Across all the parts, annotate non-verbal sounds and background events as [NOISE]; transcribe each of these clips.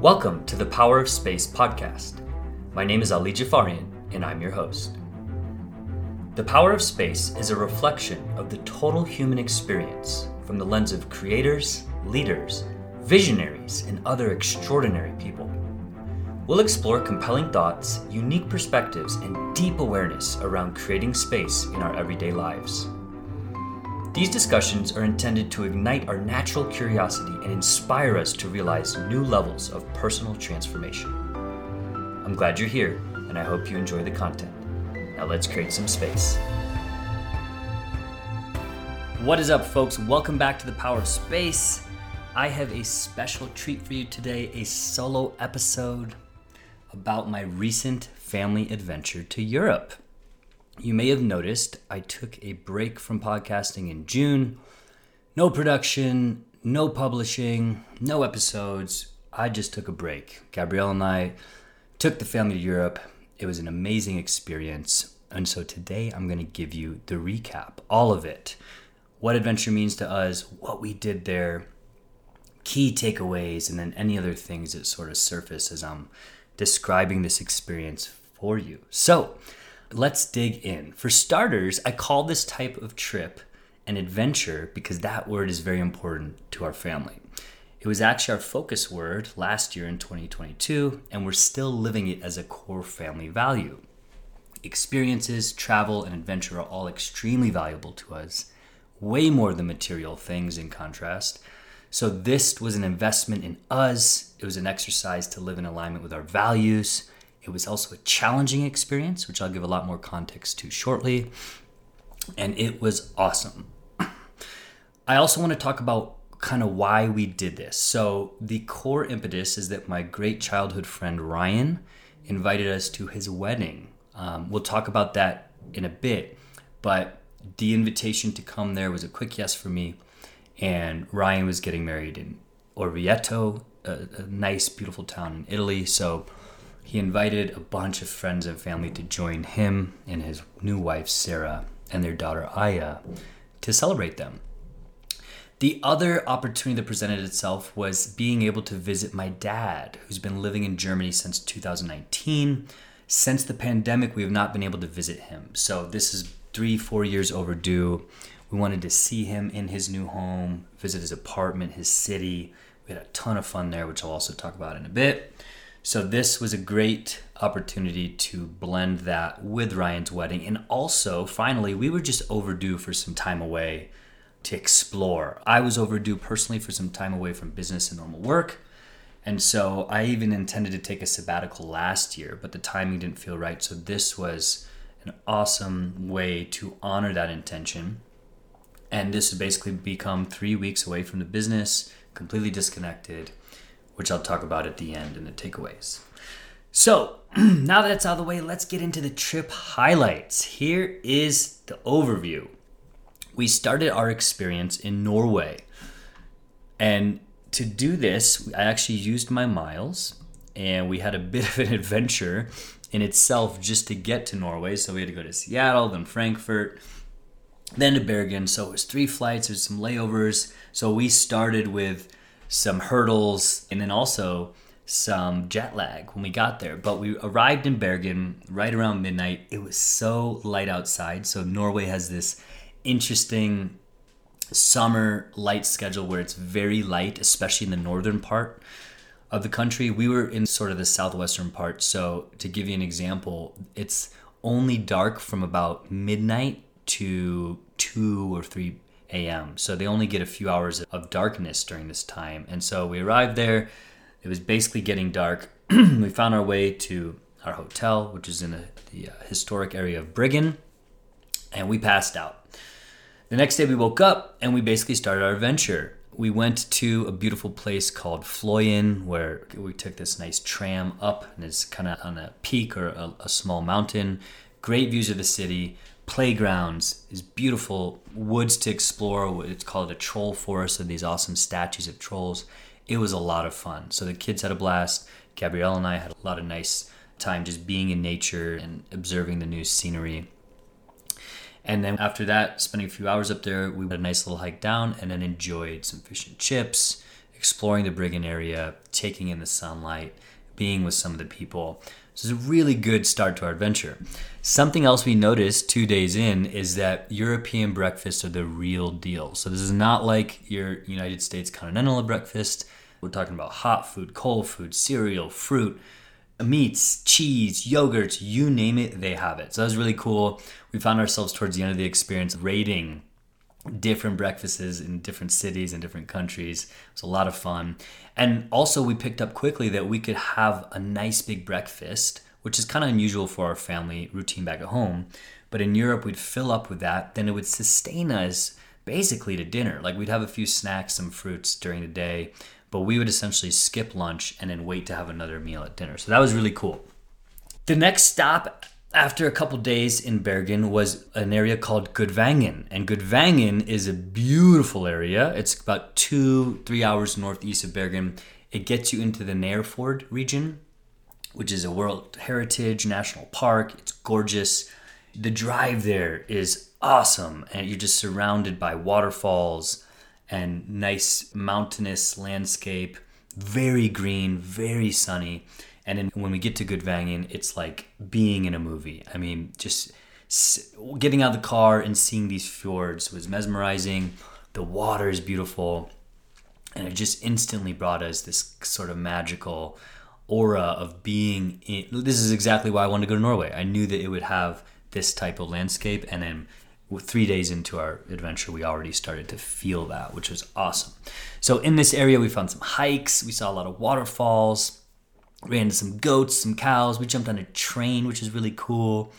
Welcome to the Power of Space podcast. My name is Ali Jafarian, and I'm your host. The Power of Space is a reflection of the total human experience from the lens of creators, leaders, visionaries, and other extraordinary people. We'll explore compelling thoughts, unique perspectives, and deep awareness around creating space in our everyday lives. These discussions are intended to ignite our natural curiosity and inspire us to realize new levels of personal transformation. I'm glad you're here, and I hope you enjoy the content. Now let's create some space. What is up, folks? Welcome back to the Power of Space. I have a special treat for you today a solo episode about my recent family adventure to Europe. You may have noticed I took a break from podcasting in June. No production, no publishing, no episodes. I just took a break. Gabrielle and I took the family to Europe. It was an amazing experience. And so today I'm going to give you the recap, all of it. What adventure means to us, what we did there, key takeaways, and then any other things that sort of surface as I'm describing this experience for you. So, Let's dig in. For starters, I call this type of trip an adventure because that word is very important to our family. It was actually our focus word last year in 2022, and we're still living it as a core family value. Experiences, travel, and adventure are all extremely valuable to us, way more than material things in contrast. So, this was an investment in us. It was an exercise to live in alignment with our values it was also a challenging experience, which I'll give a lot more context to shortly. And it was awesome. I also want to talk about kind of why we did this. So, the core impetus is that my great childhood friend Ryan invited us to his wedding. Um, we'll talk about that in a bit, but the invitation to come there was a quick yes for me. And Ryan was getting married in Orvieto, a, a nice, beautiful town in Italy. So, he invited a bunch of friends and family to join him and his new wife, Sarah, and their daughter, Aya, to celebrate them. The other opportunity that presented itself was being able to visit my dad, who's been living in Germany since 2019. Since the pandemic, we have not been able to visit him. So this is three, four years overdue. We wanted to see him in his new home, visit his apartment, his city. We had a ton of fun there, which I'll also talk about in a bit. So this was a great opportunity to blend that with Ryan's wedding. And also, finally, we were just overdue for some time away to explore. I was overdue personally for some time away from business and normal work. And so I even intended to take a sabbatical last year, but the timing didn't feel right. So this was an awesome way to honor that intention. And this has basically become three weeks away from the business, completely disconnected which I'll talk about at the end in the takeaways. So, [CLEARS THROAT] now that's out of the way, let's get into the trip highlights. Here is the overview. We started our experience in Norway. And to do this, I actually used my miles and we had a [LAUGHS] bit of an adventure in itself just to get to Norway. So we had to go to Seattle, then Frankfurt, then to Bergen. So it was three flights, there's some layovers. So we started with some hurdles, and then also some jet lag when we got there. But we arrived in Bergen right around midnight. It was so light outside. So Norway has this interesting summer light schedule where it's very light, especially in the northern part of the country. We were in sort of the southwestern part. So to give you an example, it's only dark from about midnight to 2 or 3 a.m. So they only get a few hours of darkness during this time. And so we arrived there. It was basically getting dark. [CLEARS THROAT] we found our way to our hotel, which is in the, uh, historic area of Bryggen, and we passed out. The next day we woke up and we basically started our adventure. We went to a beautiful place called Floyen, where we took this nice tram up, and it's kind of on a peak or a, a small mountain. Great views of the city playgrounds, these beautiful woods to explore. It's called a troll forest of these awesome statues of trolls. It was a lot of fun. So the kids had a blast. Gabrielle and I had a lot of nice time just being in nature and observing the new scenery. And then after that, spending a few hours up there, we had a nice little hike down and then enjoyed some fish and chips, exploring the Bergen area, taking in the sunlight, being with some of the people. So it's a really good start to our adventure. Something else we noticed two days in is that European breakfasts are the real deal. So this is not like your United States continental breakfast. We're talking about hot food, cold food, cereal, fruit, meats, cheese, yogurts, you name it, they have it. So that was really cool. We found ourselves towards the end of the experience rating different breakfasts in different cities and different countries. It was a lot of fun. And also, we picked up quickly that we could have a nice big breakfast, which is kind of unusual for our family routine back at home. But in Europe, we'd fill up with that, then it would sustain us basically to dinner. Like we'd have a few snacks, some fruits during the day, but we would essentially skip lunch and then wait to have another meal at dinner. So that was really cool. The next stop after a couple days in Bergen was an area called Gudvangen. And Gudvangen is a beautiful area. It's about two, three hours northeast of Bergen. It gets you into the Nærfjord region, which is a World Heritage National Park. It's gorgeous. The drive there is awesome, and you're just surrounded by waterfalls and nice mountainous landscape. Very green, very sunny and then when we get to Gudvangen, it's like being in a movie. I mean, just getting out of the car and seeing these fjords was mesmerizing. The water is beautiful. And it just instantly brought us this sort of magical aura of being in. This is exactly why I wanted to go to Norway. I knew that it would have this type of landscape. And then three days into our adventure, we already started to feel that, which was awesome. So in this area, we found some hikes. We saw a lot of waterfalls ran into some goats, some cows. We jumped on a train, which is really cool.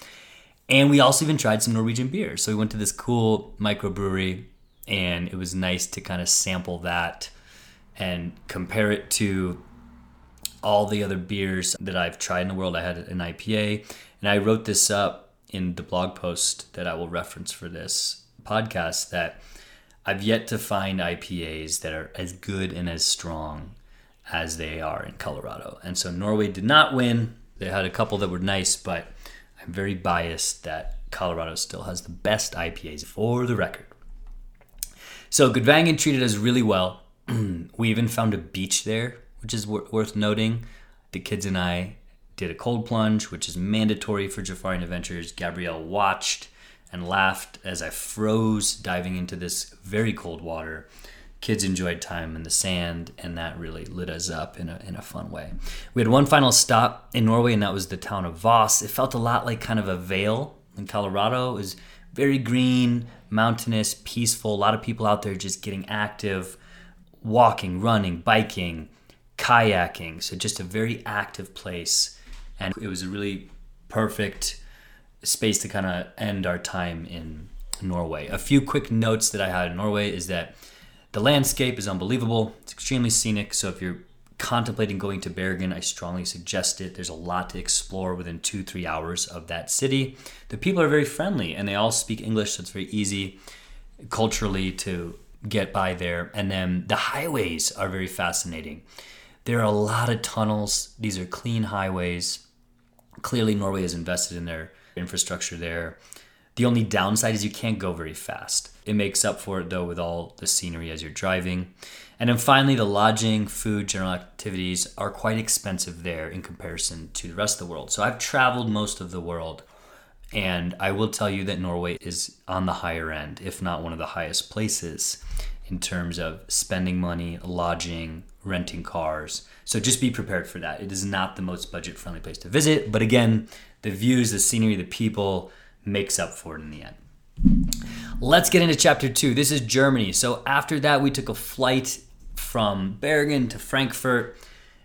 And we also even tried some Norwegian beer. So we went to this cool microbrewery, and it was nice to kind of sample that and compare it to all the other beers that I've tried in the world. I had an IPA, and I wrote this up in the blog post that I will reference for this podcast that I've yet to find IPAs that are as good and as strong as they are in Colorado. And so Norway did not win. They had a couple that were nice, but I'm very biased that Colorado still has the best IPAs for the record. So Gudvangen treated us really well. [CLEARS THROAT] we even found a beach there, which is w- worth noting. The kids and I did a cold plunge, which is mandatory for Jafarian Adventures. Gabrielle watched and laughed as I froze diving into this very cold water kids enjoyed time in the sand, and that really lit us up in a, in a fun way. We had one final stop in Norway, and that was the town of Voss. It felt a lot like kind of a Vail in Colorado. It was very green, mountainous, peaceful. A lot of people out there just getting active, walking, running, biking, kayaking. So just a very active place, and it was a really perfect space to kind of end our time in Norway. A few quick notes that I had in Norway is that the landscape is unbelievable. It's extremely scenic. So if you're contemplating going to Bergen, I strongly suggest it. There's a lot to explore within two, three hours of that city. The people are very friendly and they all speak English, so it's very easy culturally to get by there. And then the highways are very fascinating. There are a lot of tunnels, these are clean highways. Clearly, Norway has invested in their infrastructure there. The only downside is you can't go very fast. It makes up for it though with all the scenery as you're driving. And then finally, the lodging, food, general activities are quite expensive there in comparison to the rest of the world. So I've traveled most of the world, and I will tell you that Norway is on the higher end, if not one of the highest places in terms of spending money, lodging, renting cars. So just be prepared for that. It is not the most budget friendly place to visit, but again, the views, the scenery, the people, makes up for it in the end. Let's get into chapter two. This is Germany. So after that, we took a flight from Bergen to Frankfurt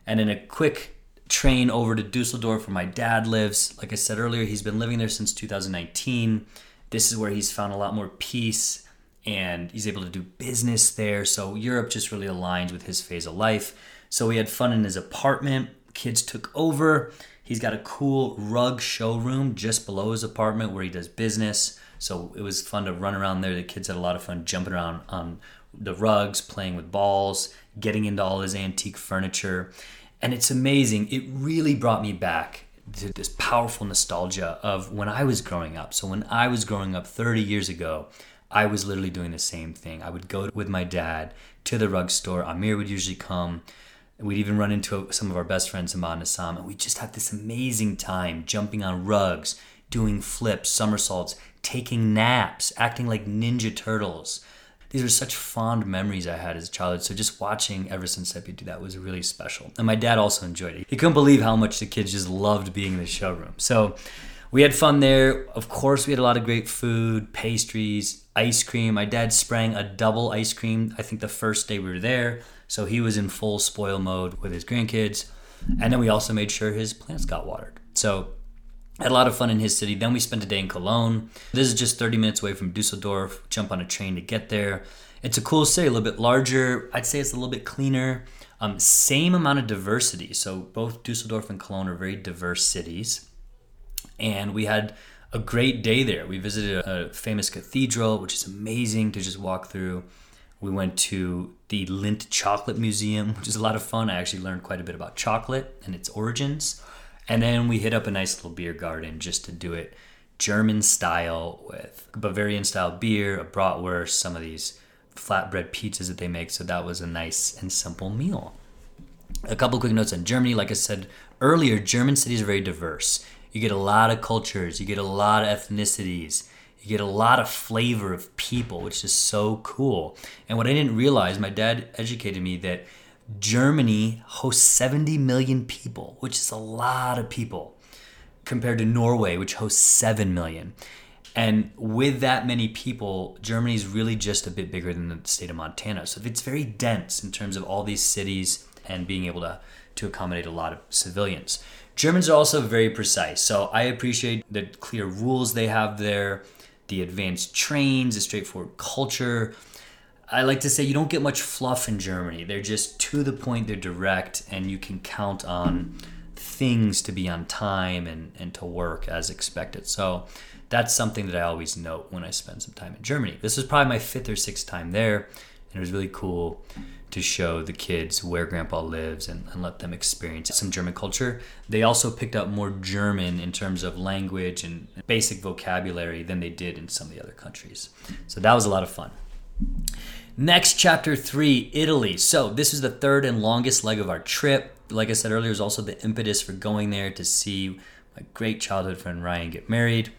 and then a quick train over to Dusseldorf where my dad lives. Like I said earlier, he's been living there since 2019. This is where he's found a lot more peace and he's able to do business there. So Europe just really aligns with his phase of life. So we had fun in his apartment. Kids took over. He's got a cool rug showroom just below his apartment where he does business. So it was fun to run around there. The kids had a lot of fun jumping around on the rugs, playing with balls, getting into all his antique furniture. And it's amazing. It really brought me back to this powerful nostalgia of when I was growing up. So when I was growing up 30 years ago, I was literally doing the same thing. I would go with my dad to the rug store. Amir would usually come. We'd even run into some of our best friends in Assam, and we just had this amazing time jumping on rugs, doing flips, somersaults, taking naps, acting like Ninja Turtles. These are such fond memories I had as a child. So just watching Everest and Seppi do that was really special. And my dad also enjoyed it. He couldn't believe how much the kids just loved being in the showroom. So we had fun there. Of course, we had a lot of great food, pastries, ice cream. My dad sprang a double ice cream, I think the first day we were there. So he was in full spoil mode with his grandkids. And then we also made sure his plants got watered. So had a lot of fun in his city. Then we spent a day in Cologne. This is just 30 minutes away from Dusseldorf. Jump on a train to get there. It's a cool city, a little bit larger. I'd say it's a little bit cleaner. Um, same amount of diversity. So both Dusseldorf and Cologne are very diverse cities. And we had a great day there. We visited a famous cathedral, which is amazing to just walk through. We went to the Lindt Chocolate Museum, which is a lot of fun. I actually learned quite a bit about chocolate and its origins. And then we hit up a nice little beer garden just to do it German style with Bavarian style beer, a bratwurst, some of these flatbread pizzas that they make. So that was a nice and simple meal. A couple quick notes on Germany. Like I said earlier, German cities are very diverse. You get a lot of cultures, you get a lot of ethnicities, you get a lot of flavor of people, which is so cool. And what I didn't realize, my dad educated me that Germany hosts 70 million people, which is a lot of people compared to Norway, which hosts 7 million. And with that many people, Germany is really just a bit bigger than the state of Montana. So it's very dense in terms of all these cities and being able to, to accommodate a lot of civilians. Germans are also very precise. So I appreciate the clear rules they have there, the advanced trains, the straightforward culture I like to say you don't get much fluff in Germany. They're just to the point, they're direct, and you can count on things to be on time and, and to work as expected. So that's something that I always note when I spend some time in Germany. This is probably my fifth or sixth time there, and it was really cool to show the kids where grandpa lives and, and let them experience some German culture. They also picked up more German in terms of language and basic vocabulary than they did in some of the other countries. So that was a lot of fun. Next, chapter three, Italy. So, this is the third and longest leg of our trip. Like I said earlier, is also the impetus for going there to see my great childhood friend Ryan get married.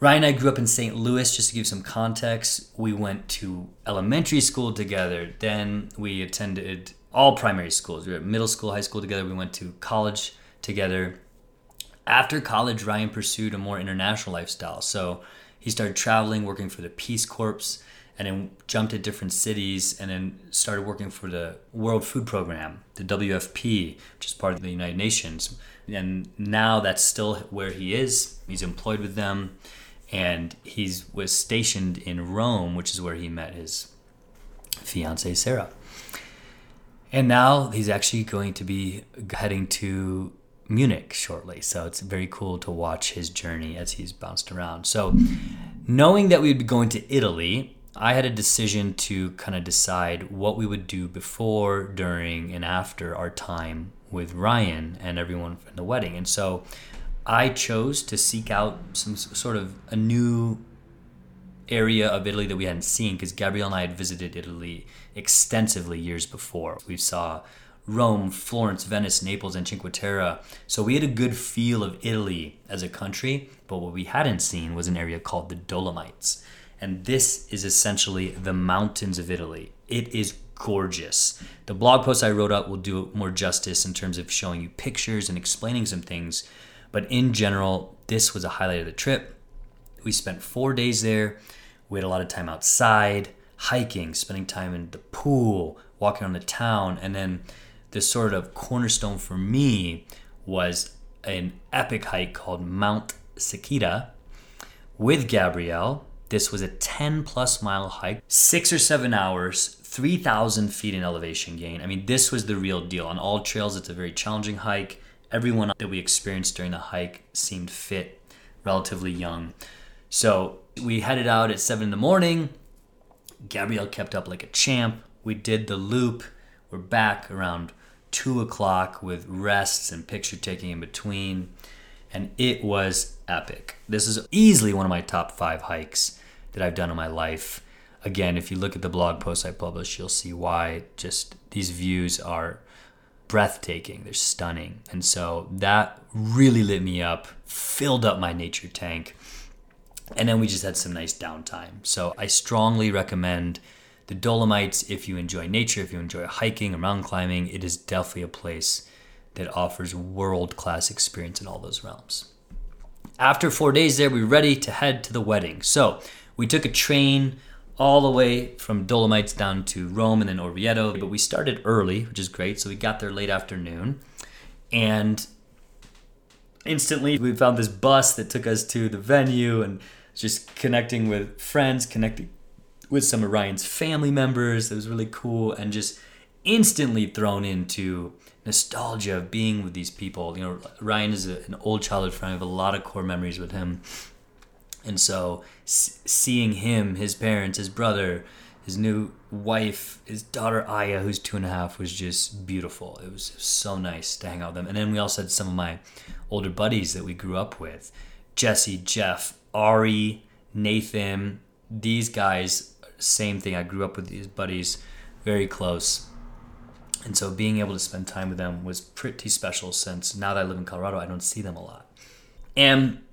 Ryan and I grew up in St. Louis, just to give some context. We went to elementary school together, then we attended all primary schools. We were at middle school, high school together, we went to college together. After college, Ryan pursued a more international lifestyle. So he started traveling, working for the Peace Corps and then jumped to different cities and then started working for the World Food Program, the WFP, which is part of the United Nations. And now that's still where he is. He's employed with them and he was stationed in Rome, which is where he met his fiancee Sarah. And now he's actually going to be heading to Munich shortly. So it's very cool to watch his journey as he's bounced around. So, knowing that we'd be going to Italy, I had a decision to kind of decide what we would do before, during, and after our time with Ryan and everyone in the wedding. And so I chose to seek out some sort of a new area of Italy that we hadn't seen because Gabrielle and I had visited Italy extensively years before. We saw Rome, Florence, Venice, Naples, and Cinque Terre. So we had a good feel of Italy as a country, but what we hadn't seen was an area called the Dolomites. And this is essentially the mountains of Italy. It is gorgeous. The blog post I wrote up will do more justice in terms of showing you pictures and explaining some things. But in general, this was a highlight of the trip. We spent four days there. We had a lot of time outside, hiking, spending time in the pool, walking around the town. And then the sort of cornerstone for me was an epic hike called Mount Seceda with Gabrielle this was a 10 plus mile hike, six or seven hours, 3,000 feet in elevation gain. I mean, this was the real deal. On AllTrails, it's a very challenging hike. Everyone that we experienced during the hike seemed fit, relatively young. So we headed out at 7 in the morning. Gabrielle kept up like a champ. We did the loop. We're back around 2 o'clock with rests and picture taking in between. And it was epic. This is easily one of my top five hikes that I've done in my life. Again, if you look at the blog post I published, you'll see why just these views are breathtaking. They're stunning. And so that really lit me up, filled up my nature tank. And then we just had some nice downtime. So I strongly recommend the Dolomites if you enjoy nature, if you enjoy hiking or mountain climbing. It is definitely a place that offers world class experience in all those realms. After four days there, we were ready to head to the wedding. So we took a train all the way from Dolomites down to Rome and then Orvieto. But we started early, which is great. So we got there late afternoon. And instantly we found this bus that took us to the venue and just connecting with friends, connecting with some of Ryan's family members. It was really cool and just instantly thrown into nostalgia of being with these people. You know, Ryan is a, an old childhood friend. I have a lot of core memories with him. And so seeing him, his parents, his brother, his new wife, his daughter Aya, who's two and a half, was just beautiful. It was so nice to hang out with them. And then we also had some of my older buddies that we grew up with Jesse, Jeff, Ari, Nathan. These guys, same thing. I grew up with these buddies, very close. And so being able to spend time with them was pretty special since now that I live in Colorado, I don't see them a lot. And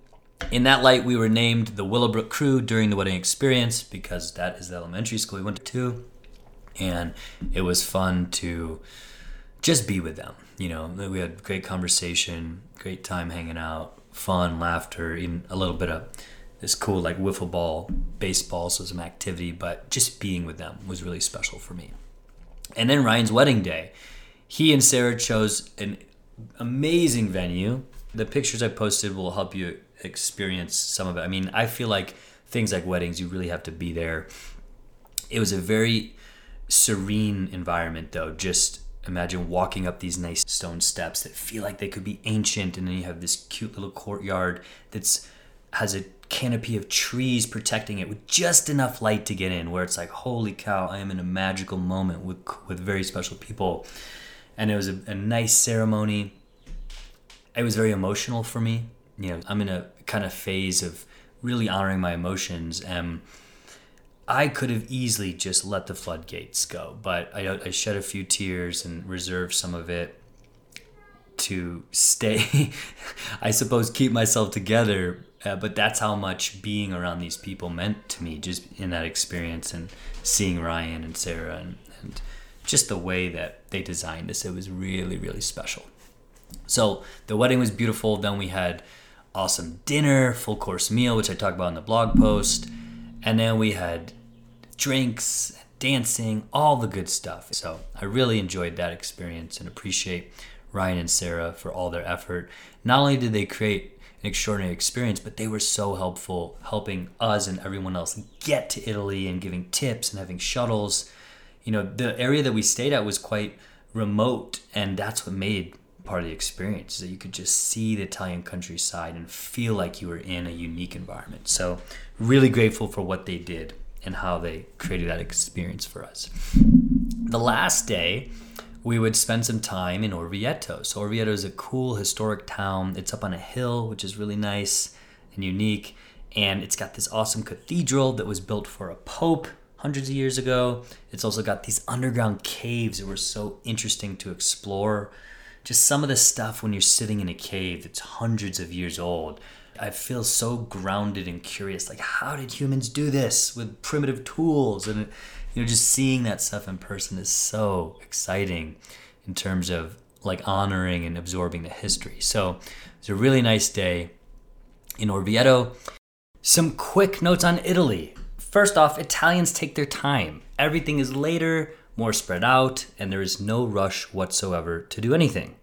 in that light, we were named the Willowbrook crew during the wedding experience because that is the elementary school we went to. And it was fun to just be with them. You know, we had great conversation, great time hanging out, fun, laughter, even a little bit of this cool like wiffle ball, baseball, so some activity, but just being with them was really special for me. And then Ryan's wedding day. He and Sarah chose an amazing venue. The pictures I posted will help you experience some of it. I mean, I feel like things like weddings, you really have to be there. It was a very serene environment, though. Just imagine walking up these nice stone steps that feel like they could be ancient, and then you have this cute little courtyard that's has a canopy of trees protecting it with just enough light to get in where it's like holy cow i am in a magical moment with with very special people and it was a, a nice ceremony it was very emotional for me you know i'm in a kind of phase of really honoring my emotions and I could have easily just let the floodgates go, but I, I shed a few tears and reserved some of it to stay, [LAUGHS] I suppose, keep myself together. Uh, but that's how much being around these people meant to me, just in that experience and seeing Ryan and Sarah and, and just the way that they designed this. It was really, really special. So the wedding was beautiful. Then we had awesome dinner, full course meal, which I talked about in the blog post. And then we had drinks, dancing, all the good stuff. So I really enjoyed that experience and appreciate Ryan and Sarah for all their effort. Not only did they create an extraordinary experience, but they were so helpful helping us and everyone else get to Italy and giving tips and having shuttles. You know, the area that we stayed at was quite remote, and that's what made part of the experience is that you could just see the Italian countryside and feel like you were in a unique environment. So, really grateful for what they did and how they created that experience for us. The last day, we would spend some time in Orvieto. So Orvieto is a cool historic town. It's up on a hill, which is really nice and unique. And it's got this awesome cathedral that was built for a pope hundreds of years ago. It's also got these underground caves that were so interesting to explore. Just some of the stuff when you're sitting in a cave that's hundreds of years old. I feel so grounded and curious. Like, how did humans do this with primitive tools? And you know, just seeing that stuff in person is so exciting in terms of like honoring and absorbing the history. So it's a really nice day in Orvieto. Some quick notes on Italy. First off, Italians take their time. Everything is later, more spread out, and there is no rush whatsoever to do anything.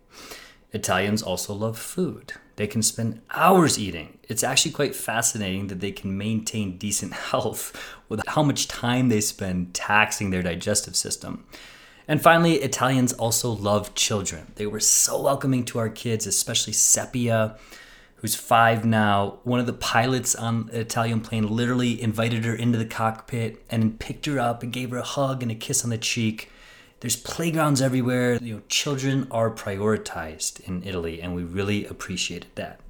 Italians also love food. They can spend hours eating. It's actually quite fascinating that they can maintain [LAUGHS] decent health with how much time they spend taxing their digestive system. And finally, Italians also love children. They were so welcoming to our kids, especially Seppi, who's five now. One of the pilots on an Italian plane literally invited her into the cockpit and picked her up and gave her a hug and a kiss on the cheek. There's playgrounds everywhere. You know, children are prioritized in Italy, and we really appreciated that.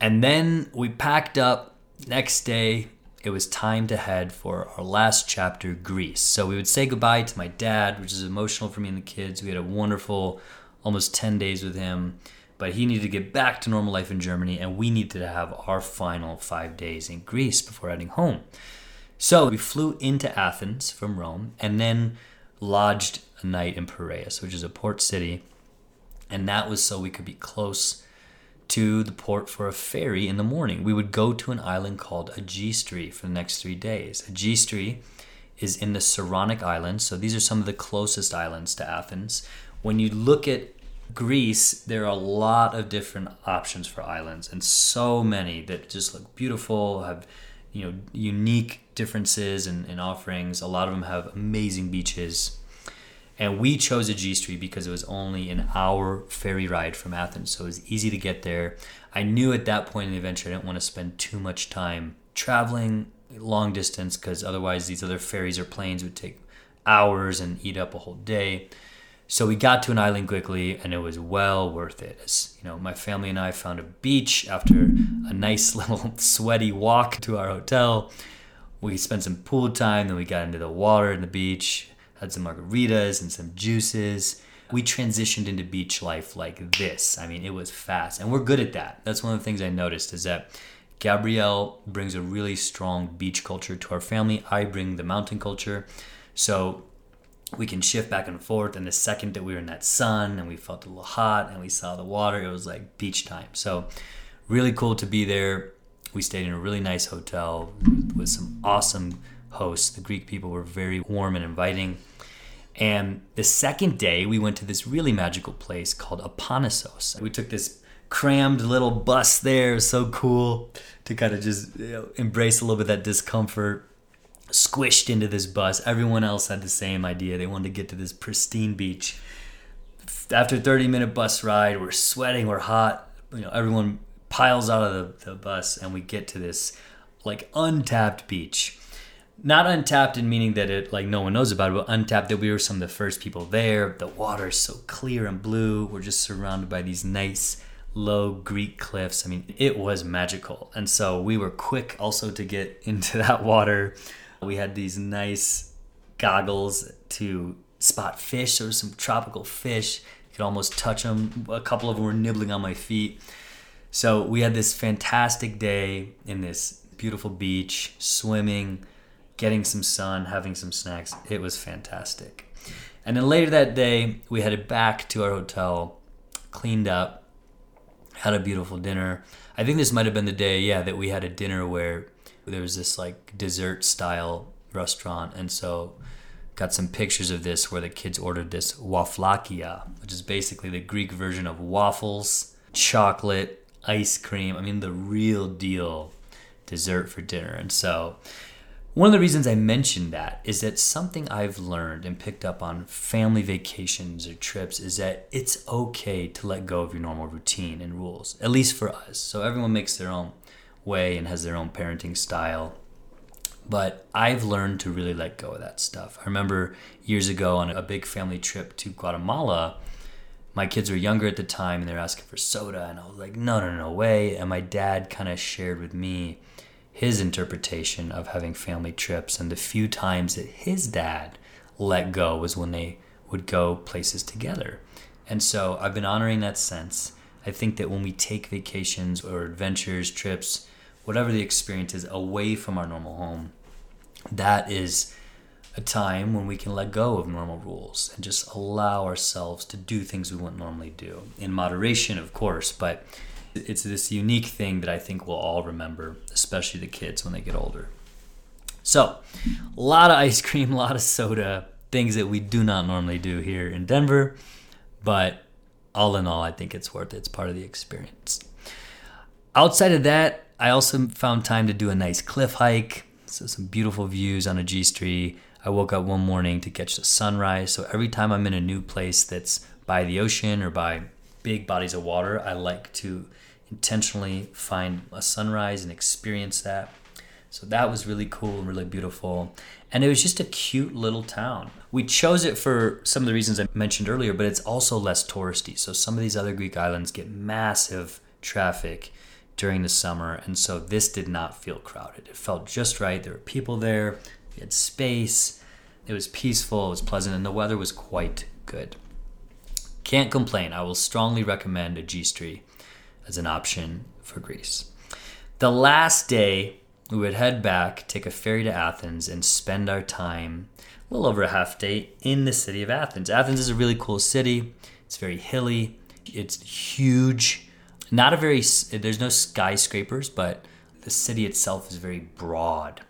And then we packed up next day it was time to head for our last chapter, Greece. So we would say goodbye to my dad, which is emotional for me and the kids. We had a wonderful almost 10 days with him, but he needed to get back to normal life in Germany, and we needed to have our final five days in Greece before heading home. So we flew into Athens from Rome and then lodged a night in Piraeus, which is a port city. And that was so we could be close to the port for a ferry in the morning. We would go to an island called Agistri for the next three days. Agistri is in the Saronic Islands, so these are some of the closest islands to Athens. When you look at Greece, there are a lot of different options for islands, and so many that just look beautiful, have you know unique differences and, and offerings. A lot of them have amazing beaches and we chose Agistri because it was only an hour ferry ride from Athens, so it was easy to get there. I knew at that point in the adventure I didn't want to spend too much time traveling long distance because otherwise these other ferries or planes would take hours and eat up a whole day. So we got to an island quickly and it was well worth it. As, you know, my family and I found a beach after a nice [LAUGHS] little sweaty walk to our hotel. We spent some pool time, then we got into the water in the beach had some margaritas and some juices. We transitioned into beach life like this. I mean, it was fast, and we're good at that. That's one of the things I noticed is that Gabrielle brings a really strong beach culture to our family. I bring the mountain culture. So we can shift back and forth. And the second that we were in that sun and we felt a little hot and we saw the water, it was like beach time. So, really cool to be there. We stayed in a really nice hotel with some awesome hosts. The Greek people were very warm and inviting. And the second day, we went to this really magical place called Aponissos. We took this crammed little bus there. So cool to kind of just you know, embrace a little bit that discomfort. Squished into this bus. Everyone else had the same idea. They wanted to get to this pristine beach. After 30 minute bus ride, we're sweating, we're hot. You know, everyone piles out of the, the bus, and we get to this like untapped beach not untapped in meaning that it like no one knows about it, but untapped that we were some of the first people there. The water is so clear and blue. We're just surrounded by these nice low Greek cliffs. I mean, it was magical. And so we were quick also to get [LAUGHS] into that water. We had these nice goggles to spot fish. There was some tropical fish. You could almost touch them. A couple of them were nibbling on my feet. So we had this fantastic day in this beautiful beach, swimming getting some sun, having some snacks. It was fantastic. And then later that day, we headed back to our hotel, cleaned up, had a beautiful dinner. I think this might have been the day, yeah, that we had a dinner where there was this like dessert style restaurant. And so got some pictures of this where the kids ordered this waflakia, which is basically the Greek version of waffles, chocolate, ice cream. I mean, the real deal dessert for dinner. And so one of the reasons I mentioned that is that something I've learned and picked up on family vacations or trips is that it's okay to let go of your normal routine and rules, at least for us. So everyone makes their own way and has their own parenting style. But I've learned to really let go of that stuff. I remember years ago on a big family trip to Guatemala, my kids were younger at the time and they were asking for soda, and I was like, no, no, no way. And my dad kind of shared with me his interpretation of having family trips and the few times that his dad let go was when they would go places together. And so I've been honoring that sense. I think that when we take vacations or adventures, trips, whatever the experience is away from our normal home, that is a time when we can let go of normal rules and just allow ourselves to do things we wouldn't normally do. In moderation, of course, but it's this unique thing that I think we'll all remember, especially the kids when they get older. So, a lot of ice cream, a [LAUGHS] lot of soda, things that we do not normally do here in Denver, but all in all, I think it's worth it. It's part of the experience. Outside of that, I also found time to do a nice cliff hike. So, some beautiful views on Agistri. I woke up one morning to catch the sunrise. So, every time I'm in a new place that's by the ocean or by big bodies of water, I like to intentionally find a sunrise and experience that. So that was really cool and really beautiful. And it was just a cute little town. We chose it for some of the reasons I mentioned earlier, but it's also less touristy. So some of these other Greek islands get massive traffic during the summer, and so this did not feel crowded. It felt just right. There were people there, we had space, it was peaceful, it was pleasant, and the weather was quite good. Can't complain. I will strongly recommend Agistri as an option for Greece. The last day, we would head back, take a ferry to Athens, and spend our time, a little over a half day, in the city of Athens. Athens is a really cool city. It's very hilly. It's huge. Not a very, there's no skyscrapers, but the city itself is very broad.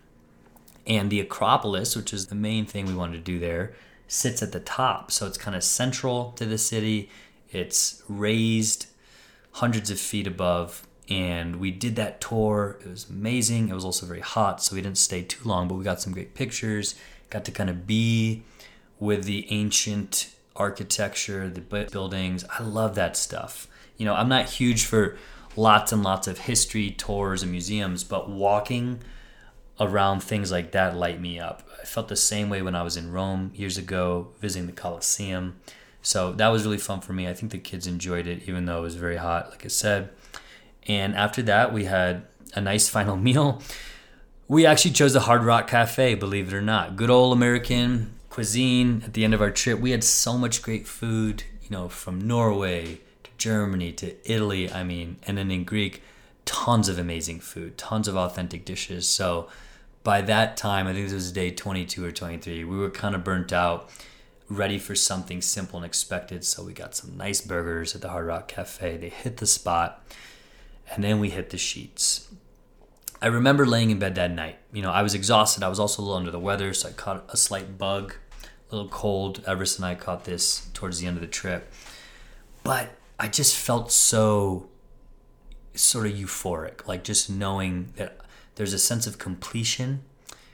And the Acropolis, which is the main thing we wanted to do there, sits at the top. So it's kind of central to the city. It's raised hundreds of feet above. And we did that tour. It was amazing. It was also very hot, so we didn't stay too long, but we got some great pictures. Got to kind of be with the ancient architecture, the buildings. I love that stuff. You know, I'm not huge for lots and lots of history tours and museums, but walking around things like that light me up. I felt the same way when I was in Rome years ago visiting the Colosseum. So that was really fun for me. I think the kids enjoyed it, even though it was very hot, like I said. And after that, we had a nice [LAUGHS] final meal. We actually chose the Hard Rock Cafe, believe it or not. Good old American cuisine at the end of our trip. We had so much great food, you know, from Norway Germany to Italy. I mean, and then in Greek, tons of amazing food, tons of authentic dishes. So by that time, I think this was day 22 or 23, we were kind of burnt out, ready for something simple and expected. So we got some nice burgers at the Hard Rock Cafe. They hit the spot, and then we hit the sheets. I remember laying in bed that night. You know, I was exhausted. I was also a little under the weather, so I caught a slight bug a little cold. Everest and I caught this towards the end of the trip. But I just felt so sort of euphoric, like just knowing that there's a sense of completion.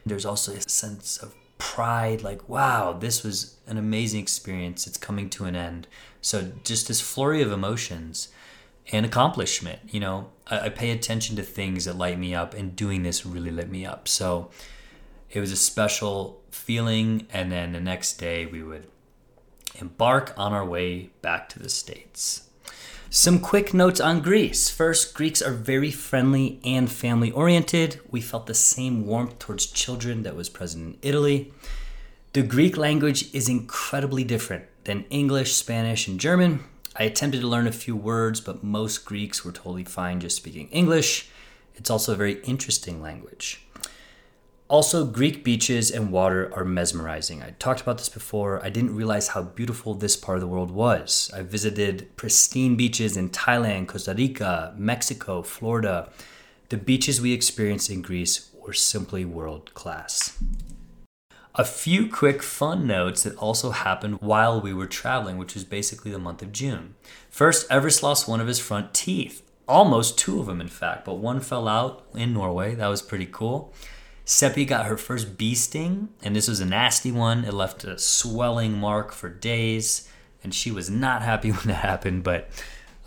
There's also a sense of pride, like, wow, this was an amazing experience. It's coming to an end. So just this flurry of emotions and accomplishment. You know, I, I pay attention to things that light me up, and doing this really lit me up. So it was a special feeling. And then the next day, we would embark on our way back to the States. Some quick notes on Greece. First, Greeks are very friendly and family oriented. We felt the same warmth towards children that was present in Italy. The Greek language is incredibly different than English, Spanish, and German. I attempted to learn a few words, but most Greeks were totally fine just speaking English. It's also a very interesting language. Also, Greek beaches and water are mesmerizing. I talked about this before. I didn't realize how beautiful this part of the world was. I visited pristine beaches in Thailand, Costa Rica, Mexico, Florida. The beaches we experienced in Greece were simply world class. A few quick fun notes that also happened while we were traveling, which was basically the month of June. First, Everest lost one of his front teeth. Almost two of them, in fact, but one fell out in Norway. That was pretty cool. Seppi got her first bee sting, and this was a nasty one. It left a swelling mark for days, and she was not happy [LAUGHS] when that happened, but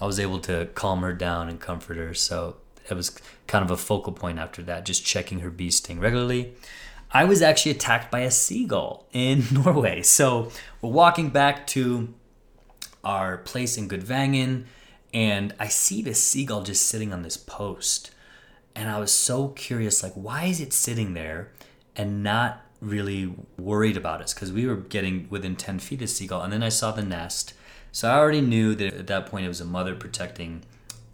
I was able to calm her down and comfort her. So it was kind of a focal point after that, just checking her bee sting regularly. I was actually attacked by a seagull in [LAUGHS] Norway. So we're walking back to our place in Gudvangen, and I see this seagull just sitting on this post and I was so curious, like, why is it sitting there and not really worried about us? Because we were getting within 10 feet of seagull. And then I saw the nest. So I already knew that at that point it was a mother protecting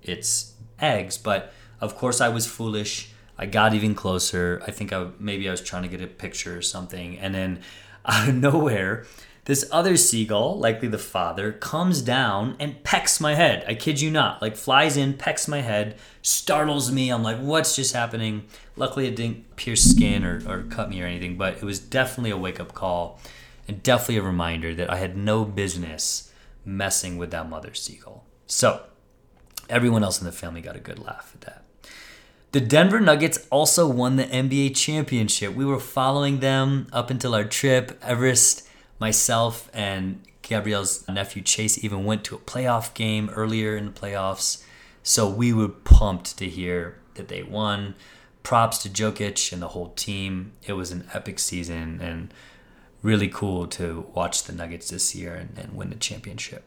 its eggs. But of course, I was foolish. I got even closer. I think I maybe I was trying to get a picture or something. And then [LAUGHS] out of nowhere, this other seagull, likely the father, comes down and pecks my head. I kid you not. Like flies in, pecks my head, startles me. I'm like, what's just happening? Luckily, it didn't pierce skin or, or cut me or anything, but it was definitely a wake up call and definitely a reminder that I had no business messing with that mother seagull. So, everyone else in the family got a good laugh at that. The Denver Nuggets also won the NBA championship. We were following them up until our trip. Everest myself and Gabrielle's nephew Chase even went to a playoff game earlier in the playoffs. So we were pumped to hear that they won. Props to Jokic and the whole team. It was an epic season and really cool to watch the Nuggets this year and, and win the championship.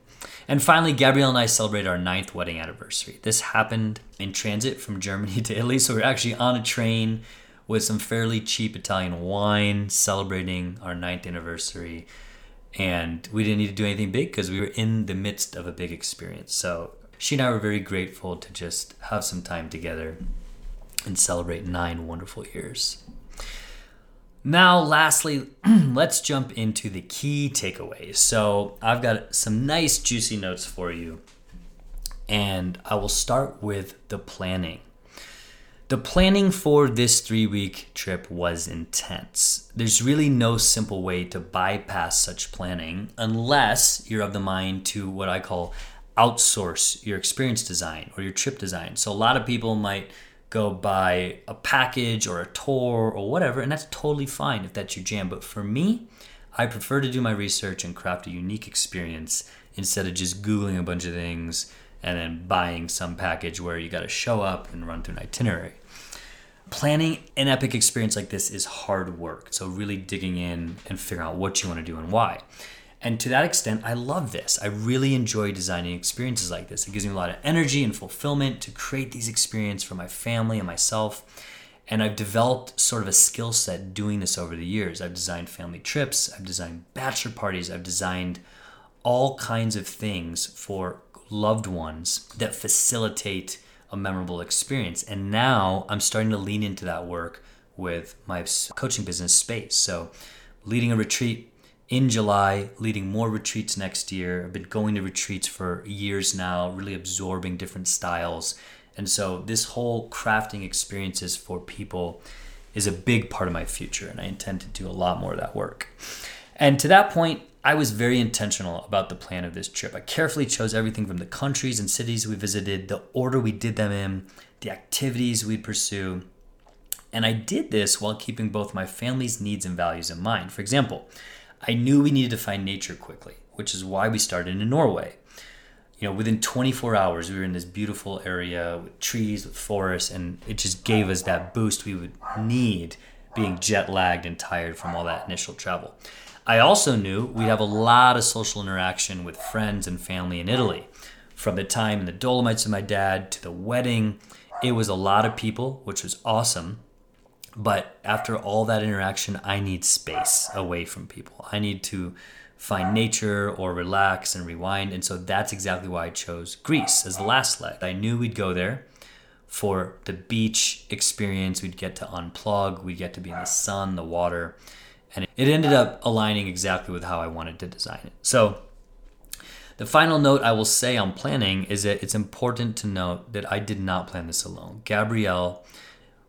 And finally, Gabrielle and I celebrated our ninth wedding anniversary. This happened in transit from Germany [LAUGHS] to Italy, so we're actually on a train with some fairly cheap Italian wine celebrating our ninth anniversary. And we didn't need to do anything big because we were in the midst of a big experience. So she and I were very grateful to just have some time together and celebrate nine wonderful years. Now, lastly, [CLEARS THROAT] let's jump into the key takeaways. So, I've got some nice, juicy notes for you, and I will start with the planning. The planning for this three week trip was intense. There's really no simple way to bypass such planning unless you're of the mind to what I call outsource your experience design or your trip design. So, a lot of people might go buy a package or a tour or whatever, and that's totally fine if that's your jam. But for me, I prefer to do my research and craft a unique experience instead of just Googling a bunch of things and then buying some package where you got to show up and run through an itinerary. Planning an epic experience like this is hard work. So, really digging in and figuring out what you want to do and why. And to that extent, I love this. I really enjoy designing experiences like this. It gives me a lot of energy and fulfillment to create these experiences for my family and myself. And I've developed sort of a skill set doing this over the years. I've designed family trips, I've designed bachelor parties, I've designed all kinds of things for loved ones that facilitate a memorable experience. And now I'm starting to lean into that work with my coaching business space. So, leading a retreat in July, leading more retreats next year. I've been going to retreats for years now, really absorbing different styles. And so, this whole crafting experiences for people is a big part of my future, and I intend to do a lot more of that work. And to that point, I was very intentional about the plan of this trip. I carefully chose everything from the countries and cities we visited, the order we did them in, the activities we'd pursue. And I did this while keeping both my family's needs and values in mind. For example, I knew we needed to find nature quickly, which is why we started in Norway. You know, within 24 hours, we were in this beautiful area with trees, with forests, and it just gave us that boost we would need being jet lagged and tired from all that initial travel. I also knew we'd have a lot of social interaction with friends and family in Italy. From the time in the Dolomites with my dad to the wedding, it was a lot of people, which was awesome. But after all that interaction, I need space away from people. I need to find nature or relax and rewind. And so that's exactly why I chose Greece as the last leg. I knew we'd go there for the beach experience. We'd get to unplug, we'd get to be in the sun, the water. And it ended up aligning exactly with how I wanted to design it. So the final note I will say on planning is that it's important to note that I did not plan this alone. Gabrielle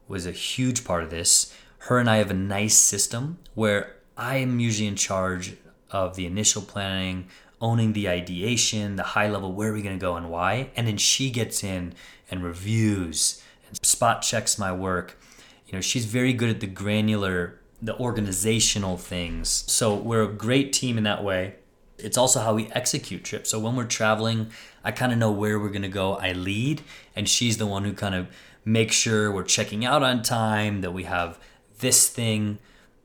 was a huge part of this. Her and I have a nice system where I am usually in charge of the initial planning, owning the ideation, the high level, where are we going to go and why. And then she gets in and reviews and spot checks my work. You know, she's very good at the granular, the organizational things. So we're a great team in that way. It's also how we execute trips. So when we're traveling, I kind of know where we're going to go. I lead, and she's the one who kind of makes sure we're checking out on time, that we have this thing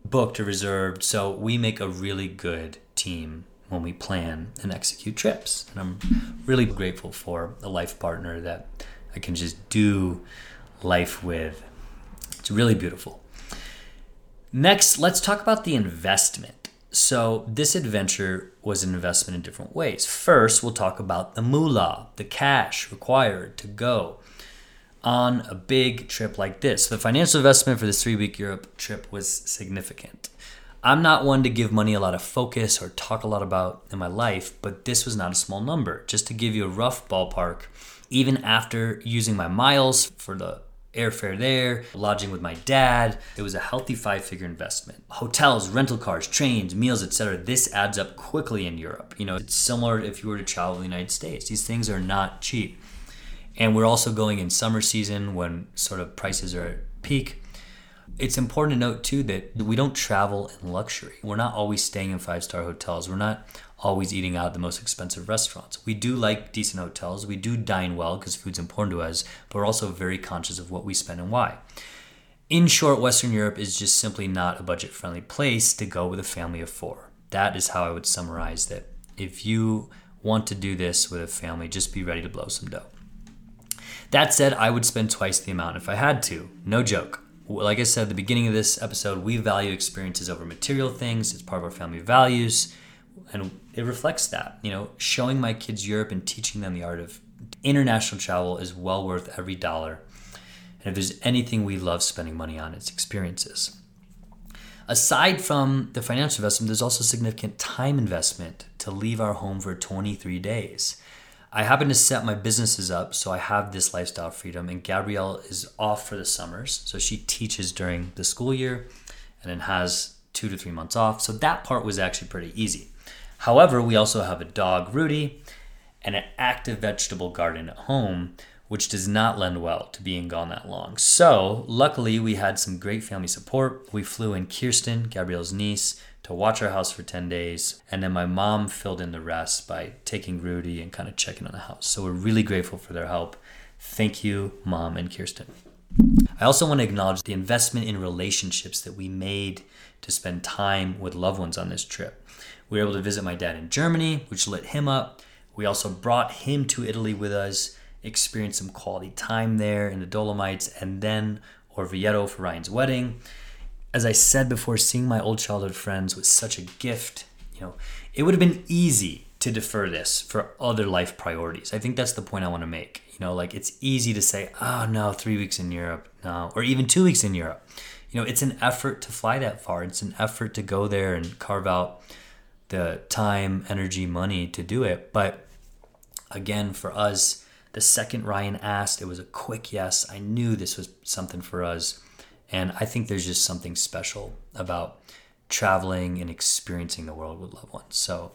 booked or reserved. So we make a really good team when we plan and execute trips. And I'm really grateful for a life partner that I can just do life with. It's really beautiful. Next, let's talk about the investment. So, this adventure was an investment in different ways. First, we'll talk about the moolah, the cash required to go on a big trip like this. The financial investment for this three week Europe trip was significant. I'm not one to give money a lot of focus or talk a lot about in my life, but this was not a small number. Just to give you a rough ballpark, even after using my miles for the airfare there, lodging with my dad, it was a healthy five figure investment. Hotels, rental cars, trains, meals, etc. This adds up quickly in Europe. You know, it's similar if you were to travel to the United States. These things are not cheap. And we're also going in summer season when sort of prices are at peak. It's important to note too that we don't travel in luxury. We're not always staying in five star hotels. We're not always eating out at the most expensive restaurants. We do like decent hotels. We do dine well because food's important to us, but we're also very conscious of what we spend and why. In short, Western Europe is just simply not a budget friendly place to go with a family of four. That is how I would summarize that. If you want to do this with a family, just be ready to blow some dough. That said, I would spend twice the amount if I had to. No joke. Like I said at the beginning of this episode, we value experiences over material things. It's part of our family values. And it reflects that. You know, showing my kids Europe and teaching them the art of international travel is well worth every dollar. And if there's anything we love spending money on, it's experiences. Aside from the financial investment, there's also significant time investment to leave our home for 23 days. I happen to set my businesses up so I have this lifestyle freedom, and Gabrielle is off for the summers. So she teaches during the school year and then has two to three months off. So that part was actually pretty easy. However, we also have a dog, Rudy, and an active vegetable garden at home, which does not lend well to being gone that long. So, luckily, we had some great family support. We flew in Kirsten, Gabrielle's niece, to watch our house for 10 days. And then my mom filled in the rest by taking Rudy and kind of checking on the house. So we're really grateful for their help. Thank you, mom and Kirsten. I also want to acknowledge the investment in relationships that we made to spend time with loved ones on this trip. We were able to visit my dad in Germany, which lit him up. We also brought him to Italy with us, experienced some quality time there in the Dolomites, and then Orvieto for Ryan's wedding as I said before, seeing my old childhood friends was such a gift. You know, it would have been easy to defer this for other life priorities. I think that's the point I want to make. You know, like it's easy to say, oh no, three weeks in Europe, no, or even two weeks in Europe. You know, it's an effort to fly that far. It's an effort to go there and carve out the time, energy, money to do it. But again, for us, the second Ryan asked, it was a quick yes. I knew this was something for us. And I think there's just something special about traveling and experiencing the world with loved ones. So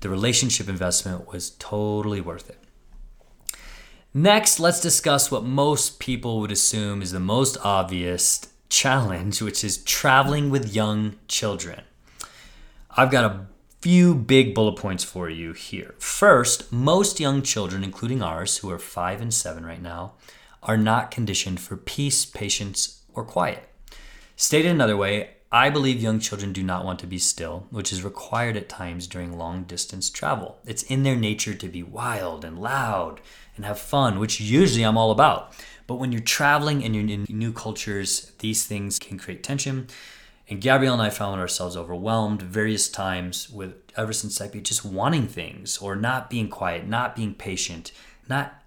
the relationship investment was totally worth it. Next, let's discuss what most people would assume is the most obvious challenge, [LAUGHS] which is traveling with young children. I've got a few big bullet points for you here. First, most young children, including ours, who are five and seven right now, are not conditioned for peace, patience, or quiet. Stated another way, I believe young children do not want to be still, which is required at times during long distance travel. It's in their nature to be wild and loud and have fun, which usually I'm all about. But when you're traveling and you're in new cultures, these things can create tension. And Gabrielle and I found ourselves overwhelmed various times with Everest and Seppi just wanting things or not being quiet, not being patient, not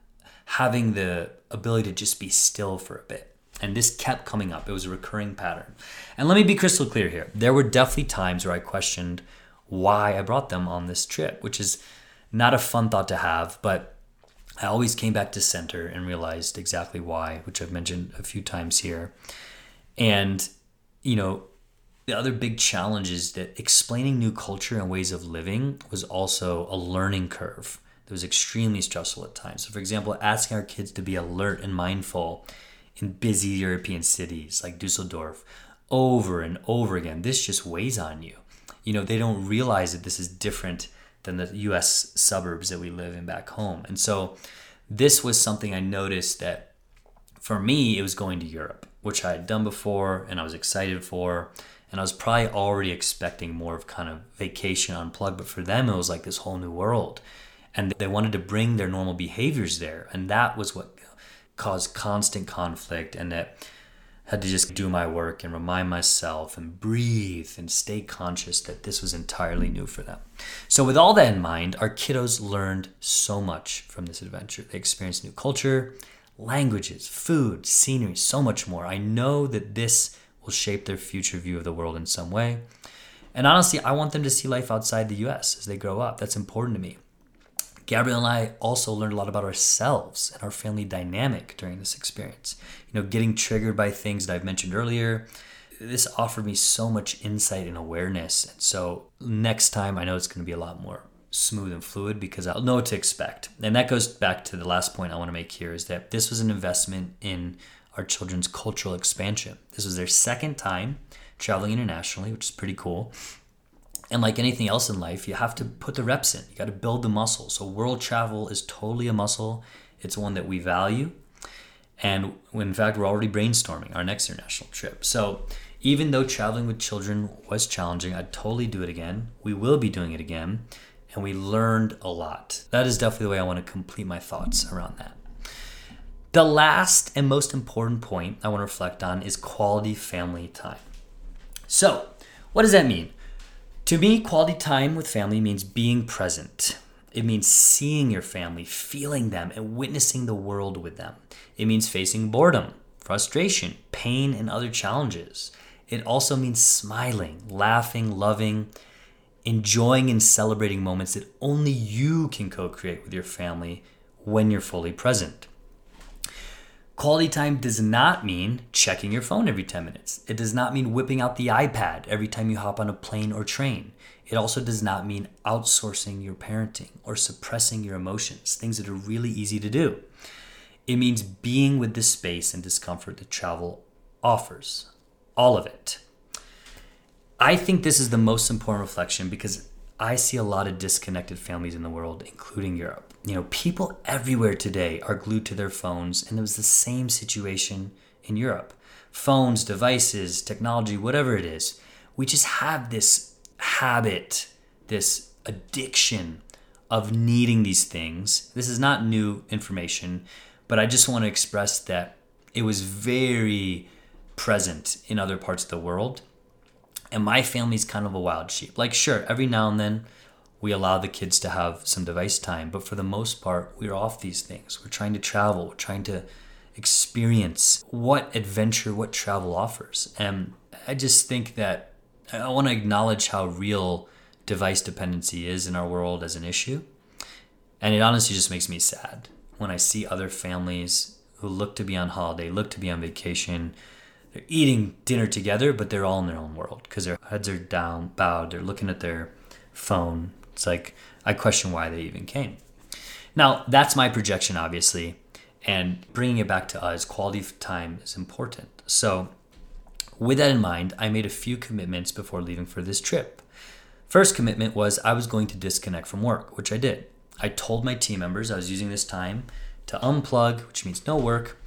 having the ability to just be still for a bit. And this kept coming up. It was a recurring pattern. And let me be crystal clear here. There were definitely times where I questioned why I brought them on this trip, which is not a fun thought to have, but I always came back to center and realized exactly why, which I've mentioned a few times here. And, you know, the other big challenge is that explaining new culture and ways of living was also a learning curve that was extremely stressful at times. So, for example, asking our kids to be alert and mindful in busy European cities like Dusseldorf over and over again. This just weighs on you. You know, they don't realize that this is different than the US suburbs that we live in back home. And so this was something I noticed that for me, it was going to Europe, which I had done before and I was excited for. And I was probably already expecting more of kind of vacation unplugged, but for them, it was like this whole new world. And they wanted to bring their normal behaviors there. And that was what caused constant conflict and that had to just do my work and remind myself and breathe and stay conscious that this was entirely new for them. So, with all that in mind, our kiddos learned so much from this adventure. They experienced new culture, languages, food, scenery, so much more. I know that this will shape their future view of the world in some way. And honestly, I want them to see life outside the US as they grow up. That's important to me. Gabrielle and I also learned a lot about ourselves and our family dynamic during this experience. You know, getting triggered by things that I've mentioned earlier. This offered me so much insight and awareness. And so next time, I know it's going to be a lot more smooth and fluid because I'll know what to expect. And that goes back to the last point I want to make here is that this was an investment in our children's cultural expansion. This was their second time traveling internationally, which is pretty cool. And like anything else in life, you have to put the reps in. You got to build the muscle. So world travel is totally a muscle. It's one that we value. And in fact, we're already brainstorming our next international trip. So even though traveling with children was challenging, I'd totally do it again. We will be doing it again. and we learned a lot. That is definitely the way I want to complete my thoughts around that. The last and most important point I want to reflect on is quality family time. So, what does that mean? To me, quality time with family means being present. It means seeing your family, feeling them, and witnessing the world with them. It means facing boredom, frustration, pain, and other challenges. It also means smiling, laughing, loving, enjoying, and celebrating moments that only you can co create with your family when you're fully present. Quality time does not mean checking your phone every 10 minutes. It does not mean whipping out the iPad every time you hop on a plane or train. It also does not mean outsourcing your parenting or suppressing your emotions, things that are really easy to do. It means being with the space and discomfort that travel offers. All of it. I think this is the most important reflection because I see a lot of disconnected families in the world, including Europe. You know, people everywhere today are glued to their phones, and it was the same situation in Europe. Phones, devices, technology, whatever it is, we just have this habit, this addiction of needing these things. This is not new information, but I just want to express that it was very present in other parts of the world. And my family's kind of a wild sheep. Like, sure, every now and then we allow the kids to have some device time, but for the most part, we're off these things. We're trying to travel, we're trying to experience what adventure, what travel offers. And I just think that I want to acknowledge how real device dependency is in our world as an issue. And it honestly just makes me sad when I see other families who look to be on holiday, look to be on vacation, they're eating dinner together, but they're all in their own world because their heads are down, bowed, they're looking at their phone. It's like, I question why they even came. Now, that's my projection, obviously, and bringing it back to us, quality of time is important. So, with that in mind, I made a few commitments before leaving for this trip. First commitment was I was going to disconnect from work, which I did. I told my team members I was using this time to unplug, which means no work.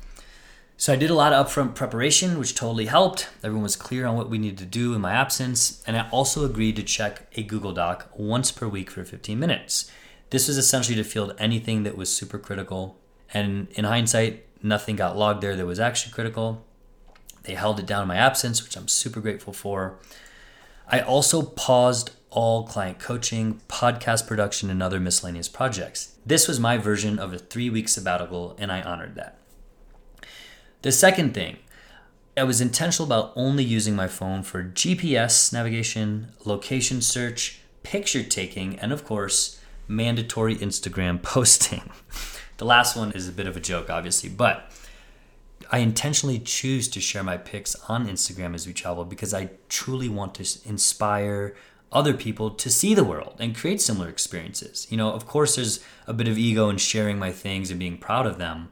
So I did a lot of upfront preparation, which totally helped. Everyone was clear on what we needed to do in my absence. And I also agreed to check a Google Doc once per week for 15 minutes. This was essentially to field anything that was super critical. And in hindsight, nothing got logged there that was actually critical. They held it down in my absence, which I'm super grateful for. I also paused all client coaching, podcast production, and other miscellaneous projects. This was my version of a three week sabbatical, and I honored that. The second thing, I was intentional about only using my phone for GPS navigation, location search, picture taking, and of course, mandatory Instagram [LAUGHS] posting. the last one is a bit of a joke, obviously, but I intentionally choose to share my pics on Instagram as we travel because I truly want to inspire other people to see the world and create similar experiences. You know, of course, there's a bit of ego in sharing my things and being proud of them,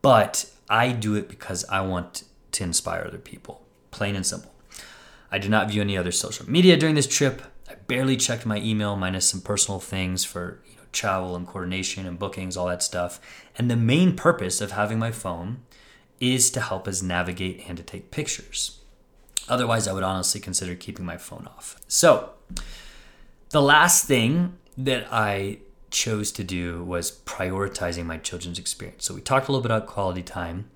but I do it because I want to inspire other people, plain and simple. I do not view any other social media during this trip. I barely checked my email, minus some personal things for you know, travel and coordination and bookings, all that stuff. And the main purpose of having my phone is to help us navigate and to take pictures. Otherwise, I would honestly consider keeping my phone off. So, the last thing that I chose to do was prioritizing my children's experience. So, we talked a little bit about quality time.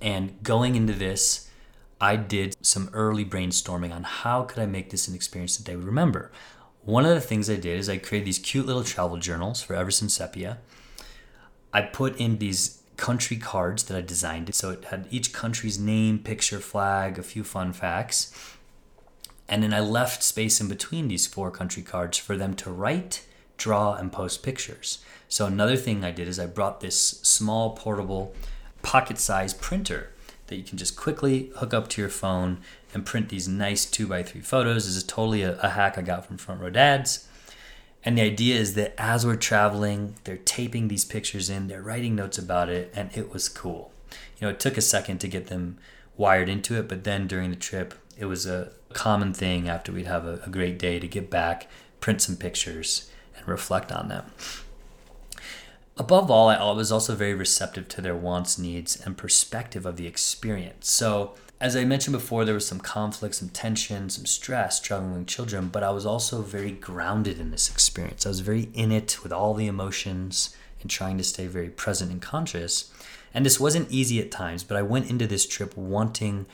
And going into this, I did some early brainstorming on how could I make this an experience that they would remember. One of the things I did is I created these cute little travel journals for Everest and Seppi. I put in these country cards that I designed. So it had each country's name, picture, flag, a few fun facts. And then I left space in between these four country cards for them to write, draw, and post pictures. So another thing I did is I brought this small portable pocket sized printer that you can just quickly hook up to your phone and print these nice 2x3 photos. This is totally a, a hack I got from Front Row Dads. And the idea is that as we're traveling, they're taping these pictures in, they're writing notes about it, and it was cool. You know, it took a second to get them wired into it, but then during the trip, it was a common thing after we'd have a, a great day to get back, print some pictures, and reflect on them. Above all, I was also very receptive to their wants, needs, and perspective of the experience. So as I mentioned before, there was some conflict, some tension, some stress juggling children, but I was also very grounded in this experience. I was very in it with all the emotions and trying to stay very present and conscious. And this wasn't easy at times, but I went into this trip wanting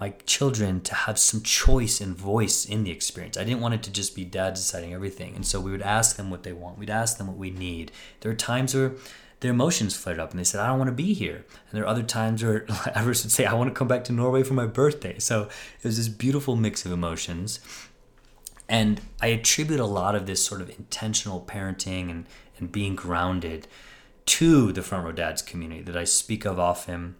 my children to have some choice and voice in the experience. I didn't want it to just be dad deciding everything. And so we would ask them what they want, we'd ask them what we need. There are times where their emotions flared up and they said, I don't want to be here. And there are other times where [LAUGHS] Everest would say, I want to come back to Norway for my birthday. So it was this beautiful mix of emotions. And I attribute a lot of this sort of intentional parenting and, and being grounded to the Front Row Dads community that I speak of often.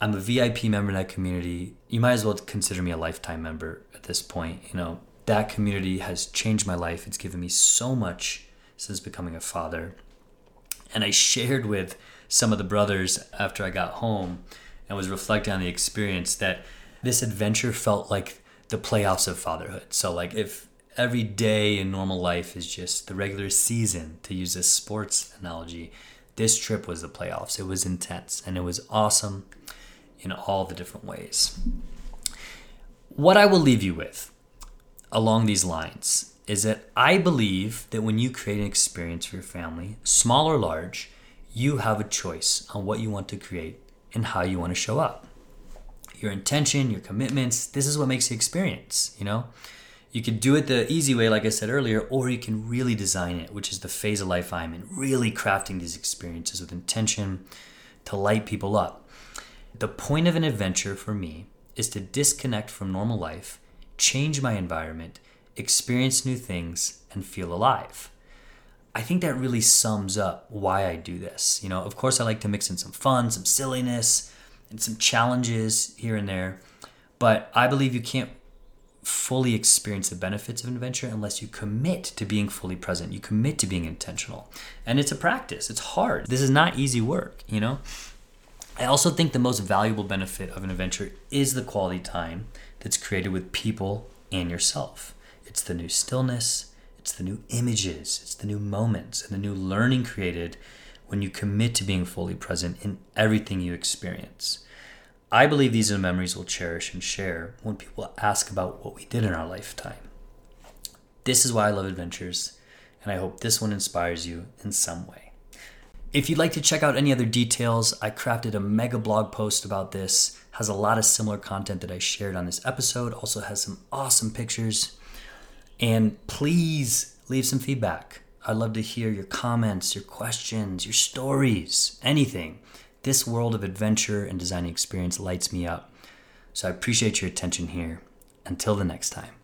I'm a VIP member in that community. You might as well consider me a lifetime member at this point. You know, that community has changed my life. It's given me so much since becoming a father. And I shared with some of the brothers after I got home and was reflecting on the experience that this adventure felt like the playoffs of fatherhood. So, like, if every day in normal life is just the regular season, to use a sports analogy, this trip was the playoffs. It was intense and it was awesome in all the different ways. What I will leave you with along these lines is that I believe that when you create an experience for your family, small or large, you have a choice on what you want to create and how you want to show up. Your intention, your commitments, this is what makes the experience, you know? You can do it the easy way, like I said earlier, or you can really design it, which is the phase of life I'm in, really crafting these experiences with intention to light people up. The point of an adventure for me is to disconnect from normal life, change my environment, experience new things, and feel alive. I think that really sums up why I do this. You know, of course, I like to mix in some fun, some silliness, and some challenges here and there, but I believe you can't fully experience the benefits of an adventure unless you commit to being fully present. You commit to being intentional. And it's a practice, it's hard. This is not easy work, you know? I also think the most valuable benefit of an adventure is the quality time that's created with people and yourself. It's the new stillness, it's the new images, it's the new moments, and the new learning created when you commit to being fully present in everything you experience. I believe these are the memories we'll cherish and share when people ask about what we did in our lifetime. This is why I love adventures, and I hope this one inspires you in some way. If you'd like to check out any other details, I crafted a mega blog post about this. Has a lot of similar content that I shared on this episode. Also has some awesome pictures and please leave some feedback. I'd love to hear your comments, your questions, your stories, anything. This world of adventure and designing experience lights me up. So I appreciate your attention here. Until the next time.